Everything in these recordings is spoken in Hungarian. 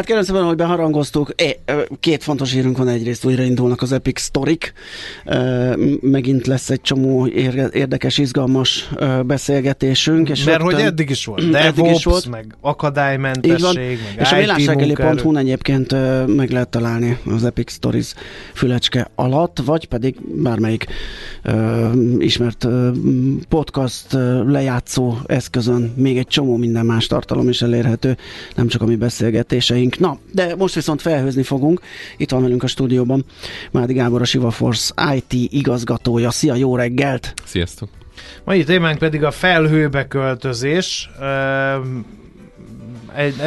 Hát kérem szépen, hogy beharangoztuk. É, két fontos hírünk van egyrészt, újraindulnak az Epic Storik. Megint lesz egy csomó érdekes, izgalmas beszélgetésünk. És Mert rögtön, hogy eddig is volt. eddig is volt. meg akadálymentesség, meg És a millásregeli.hu egyébként meg lehet találni az Epic Stories fülecske alatt, vagy pedig bármelyik ismert podcast lejátszó eszközön még egy csomó minden más tartalom is elérhető, nem csak a mi beszélgetéseink híreink. Na, de most viszont felhőzni fogunk. Itt van velünk a stúdióban Mádi Gábor, a Siva Force IT igazgatója. Szia, jó reggelt! Sziasztok! Mai témánk pedig a felhőbe költözés.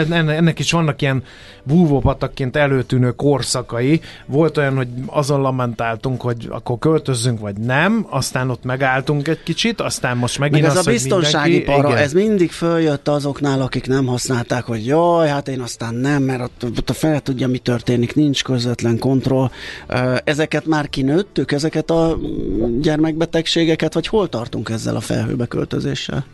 Ennek is vannak ilyen búvópatakként előtűnő korszakai. Volt olyan, hogy azon lamentáltunk, hogy akkor költözzünk, vagy nem, aztán ott megálltunk egy kicsit, aztán most megint Meg ez az, a biztonsági mindenki, para, igen. ez mindig följött azoknál, akik nem használták, hogy jaj, hát én aztán nem, mert ott, ott a fel tudja, mi történik, nincs közvetlen kontroll. Ezeket már kinőttük, ezeket a gyermekbetegségeket, vagy hol tartunk ezzel a felhőbe költözéssel?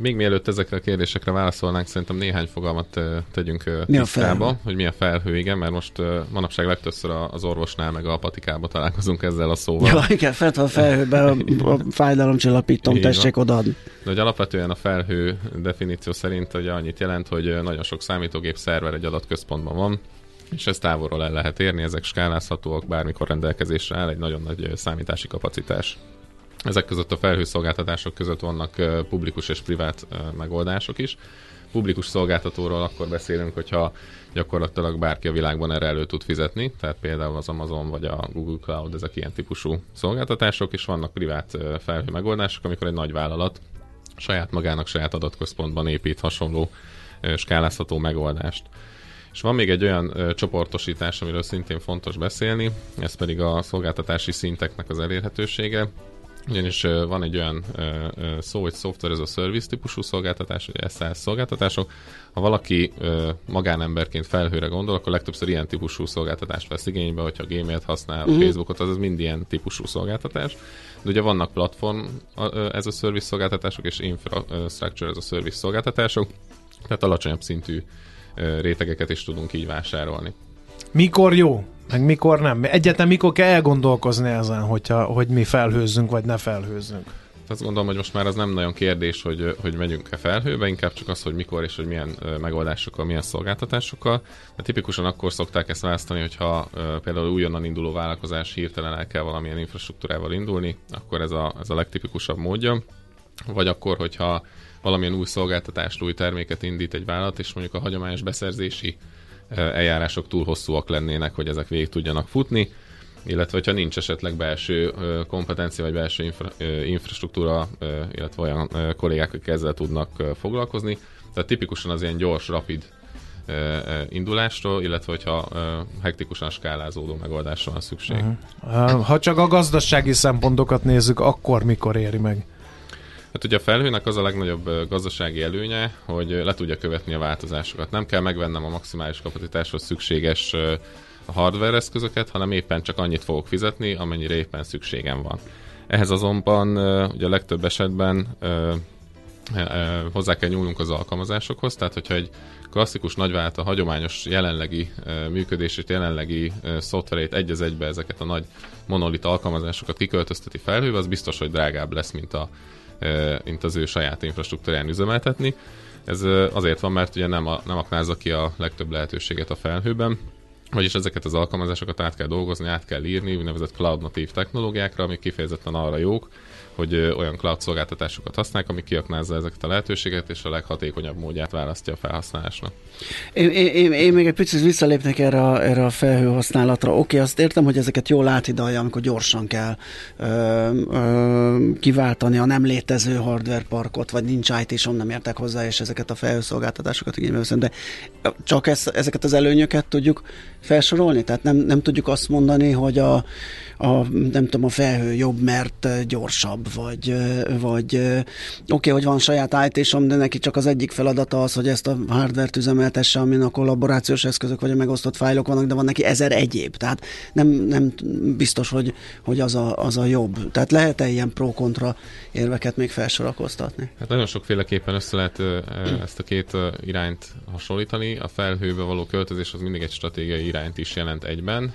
Még mielőtt ezekre a kérdésekre válaszolnánk, szerintem néhány fogalmat tegyünk mi tisztába, hogy mi a felhő, igen, mert most manapság legtöbbször az orvosnál meg a patikába találkozunk ezzel a szóval. Ja, igen, fent a felhőbe a, a fájdalomcsillapítom, tessék odaadni. De hogy alapvetően a felhő definíció szerint hogy annyit jelent, hogy nagyon sok számítógép szerver egy adatközpontban van, és ezt távolról el lehet érni, ezek skálázhatóak, bármikor rendelkezésre áll egy nagyon nagy számítási kapacitás. Ezek között a felhőszolgáltatások között vannak publikus és privát megoldások is. Publikus szolgáltatóról akkor beszélünk, hogyha gyakorlatilag bárki a világban erre elő tud fizetni, tehát például az Amazon vagy a Google Cloud, ezek ilyen típusú szolgáltatások, és vannak privát felhő megoldások, amikor egy nagy vállalat saját magának, saját adatközpontban épít hasonló skálázható megoldást. És van még egy olyan ö, csoportosítás, amiről szintén fontos beszélni, ez pedig a szolgáltatási szinteknek az elérhetősége. Ugyanis van egy olyan szó, hogy software as a service típusú szolgáltatás, vagy SaaS szolgáltatások. Ha valaki magánemberként felhőre gondol, akkor legtöbbször ilyen típusú szolgáltatást vesz igénybe, hogyha Gmail-t használ, uh-huh. Facebookot, az, az mind ilyen típusú szolgáltatás. De ugye vannak platform ez a service szolgáltatások, és infrastructure ez a service szolgáltatások, tehát alacsonyabb szintű rétegeket is tudunk így vásárolni. Mikor jó? Meg mikor nem? Egyáltalán mikor kell elgondolkozni ezen, hogyha, hogy mi felhőzzünk, vagy ne felhőzzünk? Azt gondolom, hogy most már az nem nagyon kérdés, hogy, hogy megyünk-e felhőbe, inkább csak az, hogy mikor és hogy milyen megoldásokkal, milyen szolgáltatásokkal. De tipikusan akkor szokták ezt választani, hogyha például újonnan induló vállalkozás hirtelen el kell valamilyen infrastruktúrával indulni, akkor ez a, ez a legtipikusabb módja. Vagy akkor, hogyha valamilyen új szolgáltatást, új terméket indít egy vállalat, és mondjuk a hagyományos beszerzési eljárások túl hosszúak lennének, hogy ezek végig tudjanak futni, illetve hogyha nincs esetleg belső kompetencia vagy belső infra, infrastruktúra, illetve olyan kollégák, akik ezzel tudnak foglalkozni. Tehát tipikusan az ilyen gyors, rapid indulásról, illetve hogyha hektikusan skálázódó megoldásra van szükség. Uh-huh. Ha csak a gazdasági szempontokat nézzük, akkor mikor éri meg? Hát ugye a felhőnek az a legnagyobb gazdasági előnye, hogy le tudja követni a változásokat. Nem kell megvennem a maximális kapacitáshoz szükséges hardware eszközöket, hanem éppen csak annyit fogok fizetni, amennyire éppen szükségem van. Ehhez azonban ugye a legtöbb esetben hozzá kell nyúlnunk az alkalmazásokhoz, tehát hogyha egy klasszikus nagyvállalat a hagyományos jelenlegi működését, jelenlegi szoftverét egy az egybe ezeket a nagy monolit alkalmazásokat kiköltözteti felhőbe, az biztos, hogy drágább lesz, mint a mint az ő saját infrastruktúrán üzemeltetni. Ez azért van, mert ugye nem, a, nem aknázza ki a legtöbb lehetőséget a felhőben, vagyis ezeket az alkalmazásokat át kell dolgozni, át kell írni, úgynevezett cloud natív technológiákra, amik kifejezetten arra jók, hogy olyan cloud szolgáltatásokat használják, ami kiaknázza ezeket a lehetőségeket, és a leghatékonyabb módját választja a felhasználásnak. Én, én, én még egy picit visszalépnek erre a, erre a felhőhasználatra. Oké, azt értem, hogy ezeket jól áthidalja, amikor gyorsan kell ö, ö, kiváltani a nem létező hardware parkot, vagy nincs IT, és nem értek hozzá, és ezeket a felhőszolgáltatásokat igénybe veszem, de csak ez, ezeket az előnyöket tudjuk felsorolni? Tehát nem, nem tudjuk azt mondani, hogy a, a, nem tudom, a felhő jobb, mert gyorsabb, vagy, vagy oké, okay, hogy van saját it de neki csak az egyik feladata az, hogy ezt a hardware-t üzemeltesse, amin a kollaborációs eszközök vagy a megosztott fájlok vannak, de van neki ezer egyéb. Tehát nem, nem biztos, hogy, hogy az, a, az a jobb. Tehát lehet-e ilyen pro-kontra érveket még felsorakoztatni? Hát nagyon sokféleképpen össze lehet ezt a két irányt hasonlítani. A felhőbe való költözés az mindig egy stratégiai irányt is jelent egyben,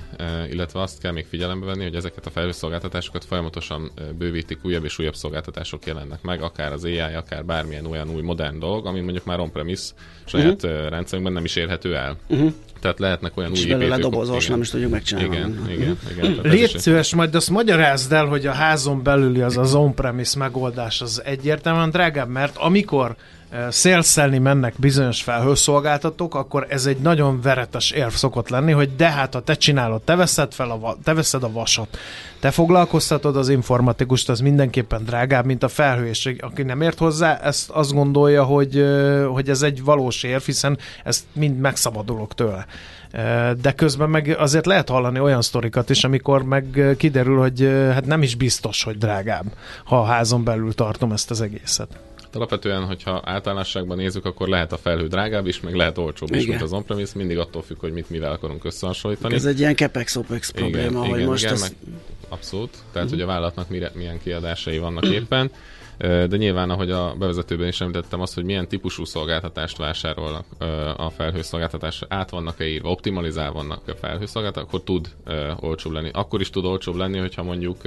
illetve azt kell még figyelembe venni, hogy ezeket a felhőszolgáltatásokat folyamatosan bővítik, újabb és újabb szolgáltatások jelennek meg, akár az AI, akár bármilyen olyan új modern dolog, ami mondjuk már on-premise saját uh-huh. rendszerünkben nem is érhető el. Uh-huh. Tehát lehetnek olyan és új építők. dobozos, nem is tudjuk megcsinálni. Igen, igen, igen. Légy szíves, majd azt magyarázd el, hogy a házon belüli az az on-premise megoldás az egyértelműen drágább, mert amikor szélszelni mennek bizonyos felhőszolgáltatók, akkor ez egy nagyon veretes érv szokott lenni, hogy de hát ha te csinálod, te veszed, fel a, te veszed a vasat, te foglalkoztatod az informatikust, az mindenképpen drágább, mint a felhő, és aki nem ért hozzá, ezt azt gondolja, hogy, hogy ez egy valós érv, hiszen ezt mind megszabadulok tőle. De közben meg azért lehet hallani olyan sztorikat is, amikor meg kiderül, hogy hát nem is biztos, hogy drágább, ha a házon belül tartom ezt az egészet. Hát alapvetően, hogyha általánosságban nézzük, akkor lehet a felhő drágább is, meg lehet olcsóbb is, mint az on-premise, mindig attól függ, hogy mit mivel akarunk összehasonlítani. Ez egy ilyen capex-opex probléma, igen, hogy igen, most igen, ez... meg abszolút, tehát uh-huh. hogy a vállalatnak mire, milyen kiadásai vannak éppen, de nyilván, ahogy a bevezetőben is említettem, azt, hogy milyen típusú szolgáltatást vásárolnak a felhőszolgáltatás, át vannak-e írva, optimalizálva vannak a felhőszolgáltatások, akkor tud olcsóbb lenni. Akkor is tud olcsóbb lenni, hogyha mondjuk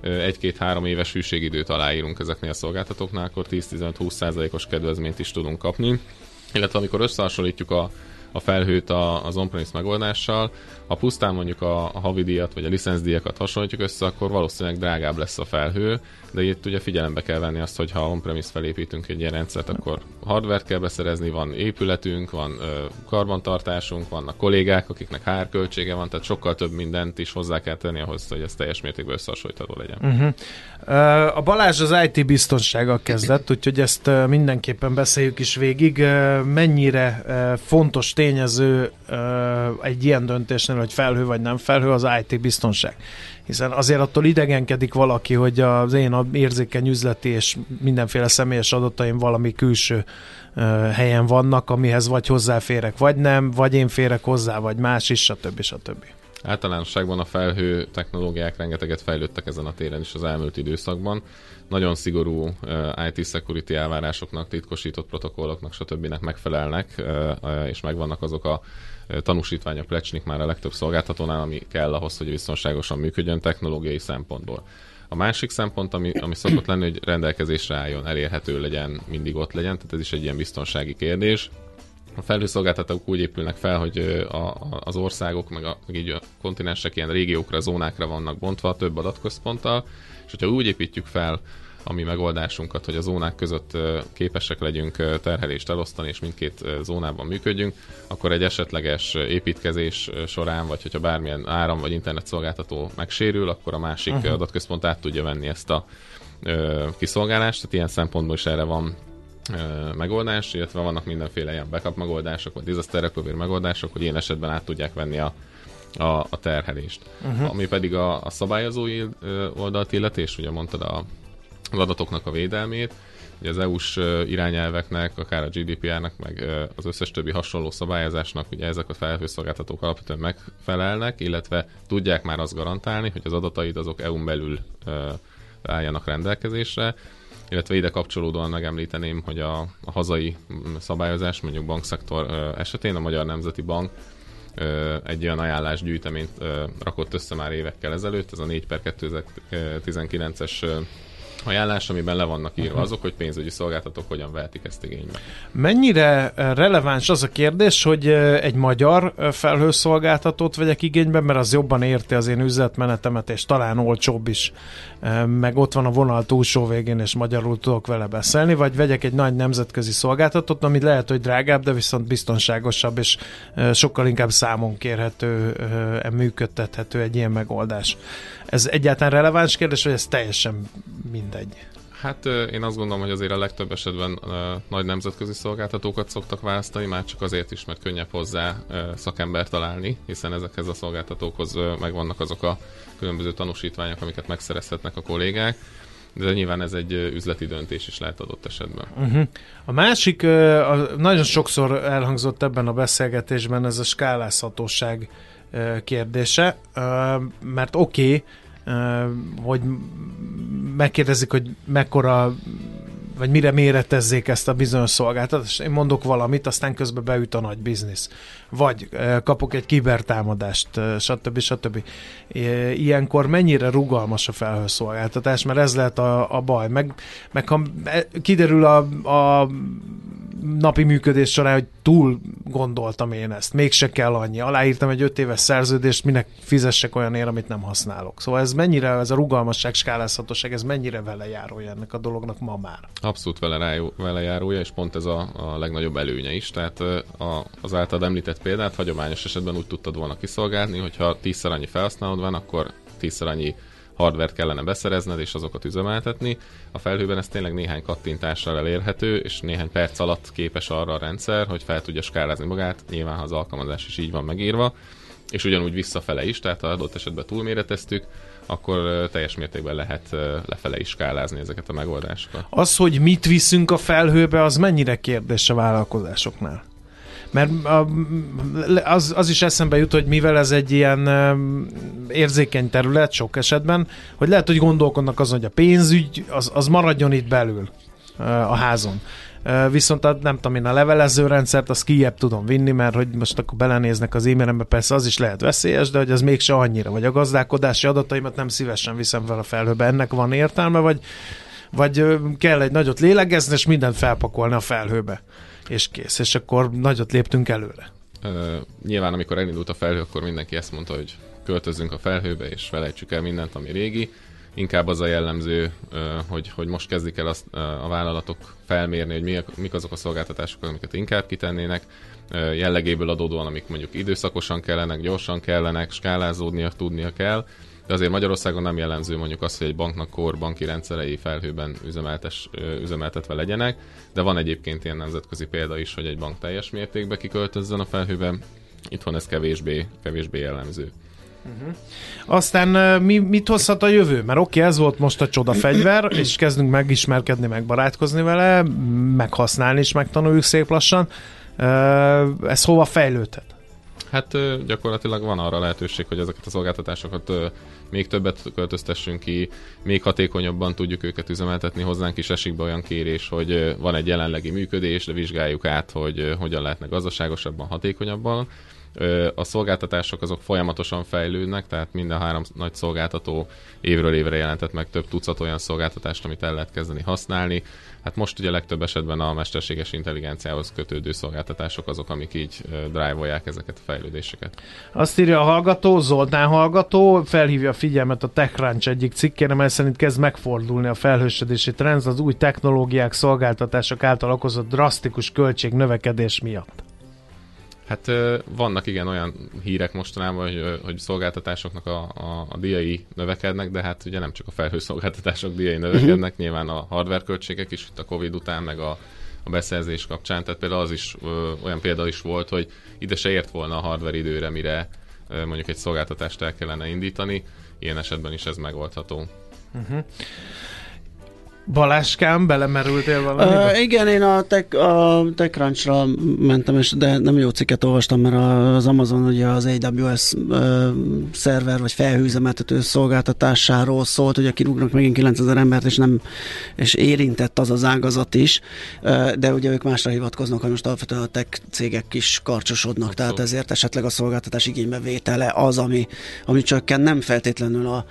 egy-két-három éves hűségidőt aláírunk ezeknél a szolgáltatóknál, akkor 10-15-20%-os kedvezményt is tudunk kapni. Illetve amikor összehasonlítjuk a, a felhőt a, az on-premise megoldással, ha pusztán mondjuk a, a havidíjat vagy a licenszdíjakat hasonlítjuk össze, akkor valószínűleg drágább lesz a felhő, de itt ugye figyelembe kell venni azt, hogy ha on-premise felépítünk egy ilyen rendszert, akkor hardware kell beszerezni, van épületünk, van ö, karbantartásunk, vannak kollégák, akiknek HR költsége van, tehát sokkal több mindent is hozzá kell tenni ahhoz, hogy ez teljes mértékben összehasonlítható legyen. Uh-huh. A Balázs az IT biztonsággal kezdett, úgyhogy ezt mindenképpen beszéljük is végig. Mennyire fontos tényező egy ilyen döntésnél, hogy felhő vagy nem felhő, az IT biztonság. Hiszen azért attól idegenkedik valaki, hogy az én érzékeny üzleti és mindenféle személyes adataim valami külső helyen vannak, amihez vagy hozzáférek, vagy nem, vagy én férek hozzá, vagy más is, stb. stb. Általánosságban a felhő technológiák rengeteget fejlődtek ezen a téren is az elmúlt időszakban. Nagyon szigorú uh, IT security elvárásoknak, titkosított protokolloknak, stb. megfelelnek, uh, és megvannak azok a tanúsítványok lecsnik már a legtöbb szolgáltatónál, ami kell ahhoz, hogy biztonságosan működjön technológiai szempontból. A másik szempont, ami, ami szokott lenni, hogy rendelkezésre álljon, elérhető legyen, mindig ott legyen, tehát ez is egy ilyen biztonsági kérdés. A felhőszolgáltatók úgy épülnek fel, hogy a, a, az országok, meg, a, meg így a kontinensek ilyen régiókra, zónákra vannak bontva, több adatközponttal, és hogyha úgy építjük fel a mi megoldásunkat, hogy a zónák között képesek legyünk terhelést elosztani, és mindkét zónában működjünk, akkor egy esetleges építkezés során, vagy hogyha bármilyen áram vagy internet szolgáltató megsérül, akkor a másik uh-huh. adatközpont át tudja venni ezt a kiszolgálást, tehát ilyen szempontból is erre van megoldás, illetve vannak mindenféle ilyen backup megoldások, vagy disaster recovery megoldások, hogy ilyen esetben át tudják venni a, a, a terhelést. Uh-huh. Ami pedig a, a szabályozói oldalt illeti, és ugye mondtad a, az adatoknak a védelmét, ugye az EU-s irányelveknek, akár a GDPR-nak, meg az összes többi hasonló szabályozásnak, ugye ezek a felhőszolgáltatók alapvetően megfelelnek, illetve tudják már azt garantálni, hogy az adataid azok EU-n belül álljanak rendelkezésre, illetve ide kapcsolódóan megemlíteném, hogy a, a hazai szabályozás, mondjuk bankszektor esetén a Magyar Nemzeti Bank egy olyan ajánlásgyűjteményt rakott össze már évekkel ezelőtt, ez a 4 per 2019-es ajánlás, amiben le vannak írva azok, hogy pénzügyi szolgáltatók hogyan vehetik ezt igénybe. Mennyire eh, releváns az a kérdés, hogy eh, egy magyar eh, felhőszolgáltatót vegyek igénybe, mert az jobban érti az én üzletmenetemet, és talán olcsóbb is, meg ott van a vonal túlsó végén, és magyarul tudok vele beszélni, vagy vegyek egy nagy nemzetközi szolgáltatót, ami lehet, hogy drágább, de viszont biztonságosabb, és sokkal inkább számon kérhető, működtethető egy ilyen megoldás. Ez egyáltalán releváns kérdés, vagy ez teljesen mindegy? Hát én azt gondolom, hogy azért a legtöbb esetben nagy nemzetközi szolgáltatókat szoktak választani, már csak azért is, mert könnyebb hozzá szakember találni, hiszen ezekhez a szolgáltatókhoz megvannak azok a különböző tanúsítványok, amiket megszerezhetnek a kollégák de nyilván ez egy üzleti döntés is lehet adott esetben. Uh-huh. A másik, a, nagyon sokszor elhangzott ebben a beszélgetésben ez a skálázhatóság kérdése, mert oké, okay, hogy megkérdezik, hogy mekkora vagy mire méretezzék ezt a bizonyos szolgáltatást. Én mondok valamit, aztán közben beüt a nagy biznisz. Vagy kapok egy kibertámadást, stb. stb. Ilyenkor mennyire rugalmas a felhőszolgáltatás, mert ez lehet a, a baj. Meg, meg ha e, kiderül a, a napi működés során, hogy túl gondoltam én ezt, mégse kell annyi. Aláírtam egy öt éves szerződést, minek fizessek olyan ér, amit nem használok. Szóval ez mennyire, ez a rugalmasság, skálázhatóság, ez mennyire vele járója ennek a dolognak ma már? Abszolút vele, rájó, vele járója, és pont ez a, a legnagyobb előnye is. Tehát a, az általad említett példát hagyományos esetben úgy tudtad volna kiszolgálni, hogyha tízszer annyi felhasználód van, akkor tízszer annyi hardvert kellene beszerezned és azokat üzemeltetni. A felhőben ez tényleg néhány kattintással elérhető, és néhány perc alatt képes arra a rendszer, hogy fel tudja skálázni magát, nyilván ha az alkalmazás is így van megírva, és ugyanúgy visszafele is, tehát ha adott esetben túlméreteztük, akkor teljes mértékben lehet lefele is skálázni ezeket a megoldásokat. Az, hogy mit viszünk a felhőbe, az mennyire kérdés a vállalkozásoknál? Mert az, az is eszembe jut, hogy mivel ez egy ilyen érzékeny terület sok esetben, hogy lehet, hogy gondolkodnak azon, hogy a pénzügy az, az maradjon itt belül a házon. Viszont a, nem tudom én, a levelező rendszert azt kijebb tudom vinni, mert hogy most akkor belenéznek az e-mailembe, persze az is lehet veszélyes, de hogy az mégse annyira, vagy a gazdálkodási adataimat nem szívesen viszem fel a felhőbe. Ennek van értelme, vagy, vagy kell egy nagyot lélegezni, és mindent felpakolni a felhőbe és kész, és akkor nagyot léptünk előre. Uh, nyilván, amikor elindult a felhő, akkor mindenki ezt mondta, hogy költözzünk a felhőbe, és felejtsük el mindent, ami régi. Inkább az a jellemző, hogy, hogy most kezdik el azt, a vállalatok felmérni, hogy mi, mik azok a szolgáltatások, amiket inkább kitennének, jellegéből adódóan, amik mondjuk időszakosan kellenek, gyorsan kellenek, skálázódnia tudnia kell, de azért Magyarországon nem jellemző mondjuk az, hogy egy banknak kor banki rendszerei felhőben üzemeltes, üzemeltetve legyenek, de van egyébként ilyen nemzetközi példa is, hogy egy bank teljes mértékben kiköltözzen a felhőbe, itthon ez kevésbé, kevésbé jellemző. Uh-huh. Aztán mi, mit hozhat a jövő? Mert oké, okay, ez volt most a csoda fegyver, és kezdünk megismerkedni, megbarátkozni vele, meghasználni is megtanuljuk szép lassan. Ez hova fejlődhet? Hát gyakorlatilag van arra lehetőség, hogy ezeket a szolgáltatásokat még többet költöztessünk ki, még hatékonyabban tudjuk őket üzemeltetni, hozzánk is esik be olyan kérés, hogy van egy jelenlegi működés, de vizsgáljuk át, hogy hogyan lehetne gazdaságosabban, hatékonyabban a szolgáltatások azok folyamatosan fejlődnek, tehát minden három nagy szolgáltató évről évre jelentett meg több tucat olyan szolgáltatást, amit el lehet kezdeni használni. Hát most ugye legtöbb esetben a mesterséges intelligenciához kötődő szolgáltatások azok, amik így drive-olják ezeket a fejlődéseket. Azt írja a hallgató, Zoltán hallgató, felhívja a figyelmet a TechCrunch egyik cikkére, mert szerint kezd megfordulni a felhősödési trend az új technológiák, szolgáltatások által okozott drasztikus költségnövekedés miatt. Hát vannak igen olyan hírek mostanában, hogy, hogy szolgáltatásoknak a, a, a díjai növekednek, de hát ugye nem csak a felhőszolgáltatások díjai növekednek, uh-huh. nyilván a hardware költségek is itt a Covid után, meg a, a beszerzés kapcsán. Tehát például az is ö, olyan példa is volt, hogy ide se ért volna a hardware időre, mire ö, mondjuk egy szolgáltatást el kellene indítani. Ilyen esetben is ez megoldható. Uh-huh. Baláskám, belemerültél valamibe? Uh, igen, én a, tech, a TechCrunch-ra mentem, és de nem jó cikket olvastam, mert az Amazon ugye az AWS uh, szerver vagy felhőzemeltető szolgáltatásáról szólt, hogy kirúgnak megint 9000 embert, és nem és érintett az az ágazat is, uh, de ugye ők másra hivatkoznak, hogy most alapvetően a tech cégek is karcsosodnak, Abszolút. tehát ezért esetleg a szolgáltatás igénybevétele az, ami, ami csökken, nem feltétlenül a,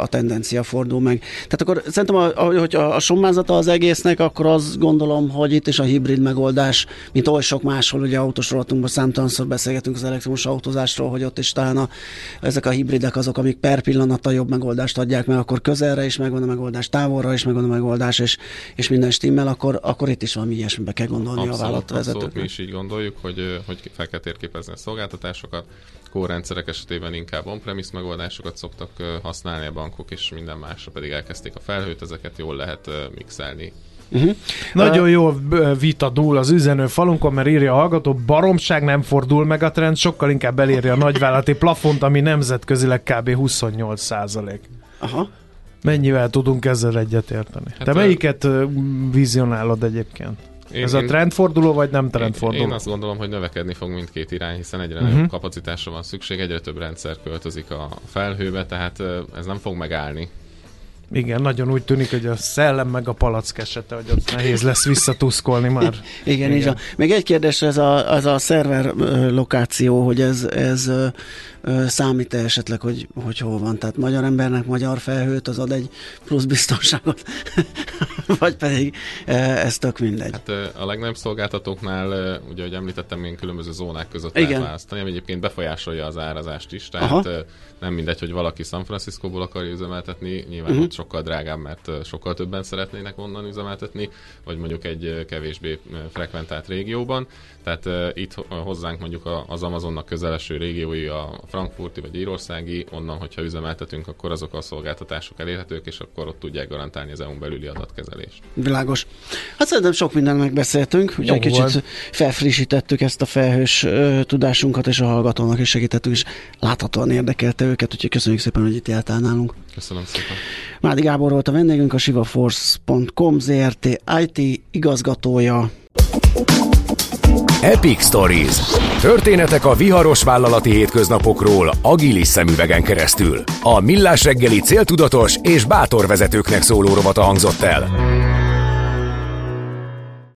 a tendencia fordul meg. Tehát akkor szerintem, a, hogy a, a sommázata az egésznek, akkor azt gondolom, hogy itt is a hibrid megoldás, mint oly sok máshol, ugye autós rovatunkban számtalanszor beszélgetünk az elektromos autózásról, hogy ott is talán a, ezek a hibridek azok, amik per pillanat a jobb megoldást adják, mert akkor közelre is megvan a megoldás, távolra is megvan a megoldás, és, és minden stimmel, akkor, akkor itt is valami ilyesmibe kell gondolni abszolút, a vállalatvezetőknek. mi is így gondoljuk, hogy, hogy fel kell térképezni a szolgáltatásokat, kórrendszerek esetében inkább on-premise megoldásokat szoktak használni a bankok, és minden másra pedig elkezdték a felhőt, ezeket jól lehet mixelni Uh-huh. Nagyon jó vita dúl az üzenő falunkon, mert írja a hallgató, baromság nem fordul meg a trend, sokkal inkább eléri a nagyvállalati plafont, ami nemzetközileg kb. 28 százalék. Aha. Mennyivel tudunk ezzel egyetérteni? Hát Te melyiket vizionálod egyébként? Én, Ez a trendforduló, vagy nem trendforduló? Én, én azt gondolom, hogy növekedni fog mindkét irány, hiszen egyre uh-huh. nagyobb kapacitásra van szükség, egyre több rendszer költözik a felhőbe, tehát ez nem fog megállni. Igen, nagyon úgy tűnik, hogy a szellem meg a palack esete, hogy ott nehéz lesz visszatuszkolni már. Igen, Igen. Így Még egy kérdés, ez a, ez a szerver lokáció, hogy ez, ez számít -e esetleg, hogy, hogy hol van? Tehát magyar embernek magyar felhőt az ad egy plusz biztonságot, vagy pedig ez tök mindegy? Hát a legnagyobb szolgáltatóknál, ugye, ahogy említettem, én különböző zónák között Igen. lehet választani, ami egyébként befolyásolja az árazást is, tehát Aha. nem mindegy, hogy valaki San Franciscóból akarja üzemeltetni, nyilván uh-huh. ott sokkal drágább, mert sokkal többen szeretnének onnan üzemeltetni, vagy mondjuk egy kevésbé frekventált régióban. Tehát itt hozzánk mondjuk az Amazonnak közeleső régiói a frankfurti vagy írországi, onnan, hogyha üzemeltetünk, akkor azok a szolgáltatások elérhetők, és akkor ott tudják garantálni az EU-n belüli adatkezelést. Világos. Hát szerintem sok mindent megbeszéltünk, ugye egy kicsit volt. felfrissítettük ezt a felhős ö, tudásunkat, és a hallgatónak is segítettünk, és láthatóan érdekelte őket, úgyhogy köszönjük szépen, hogy itt jártál nálunk. Köszönöm szépen. Mádi Gábor volt a vendégünk, a sivaforce.com ZRT IT igazgatója. Epic Stories. Történetek a viharos vállalati hétköznapokról agilis szemüvegen keresztül. A millás reggeli céltudatos és bátor vezetőknek szóló rovata hangzott el.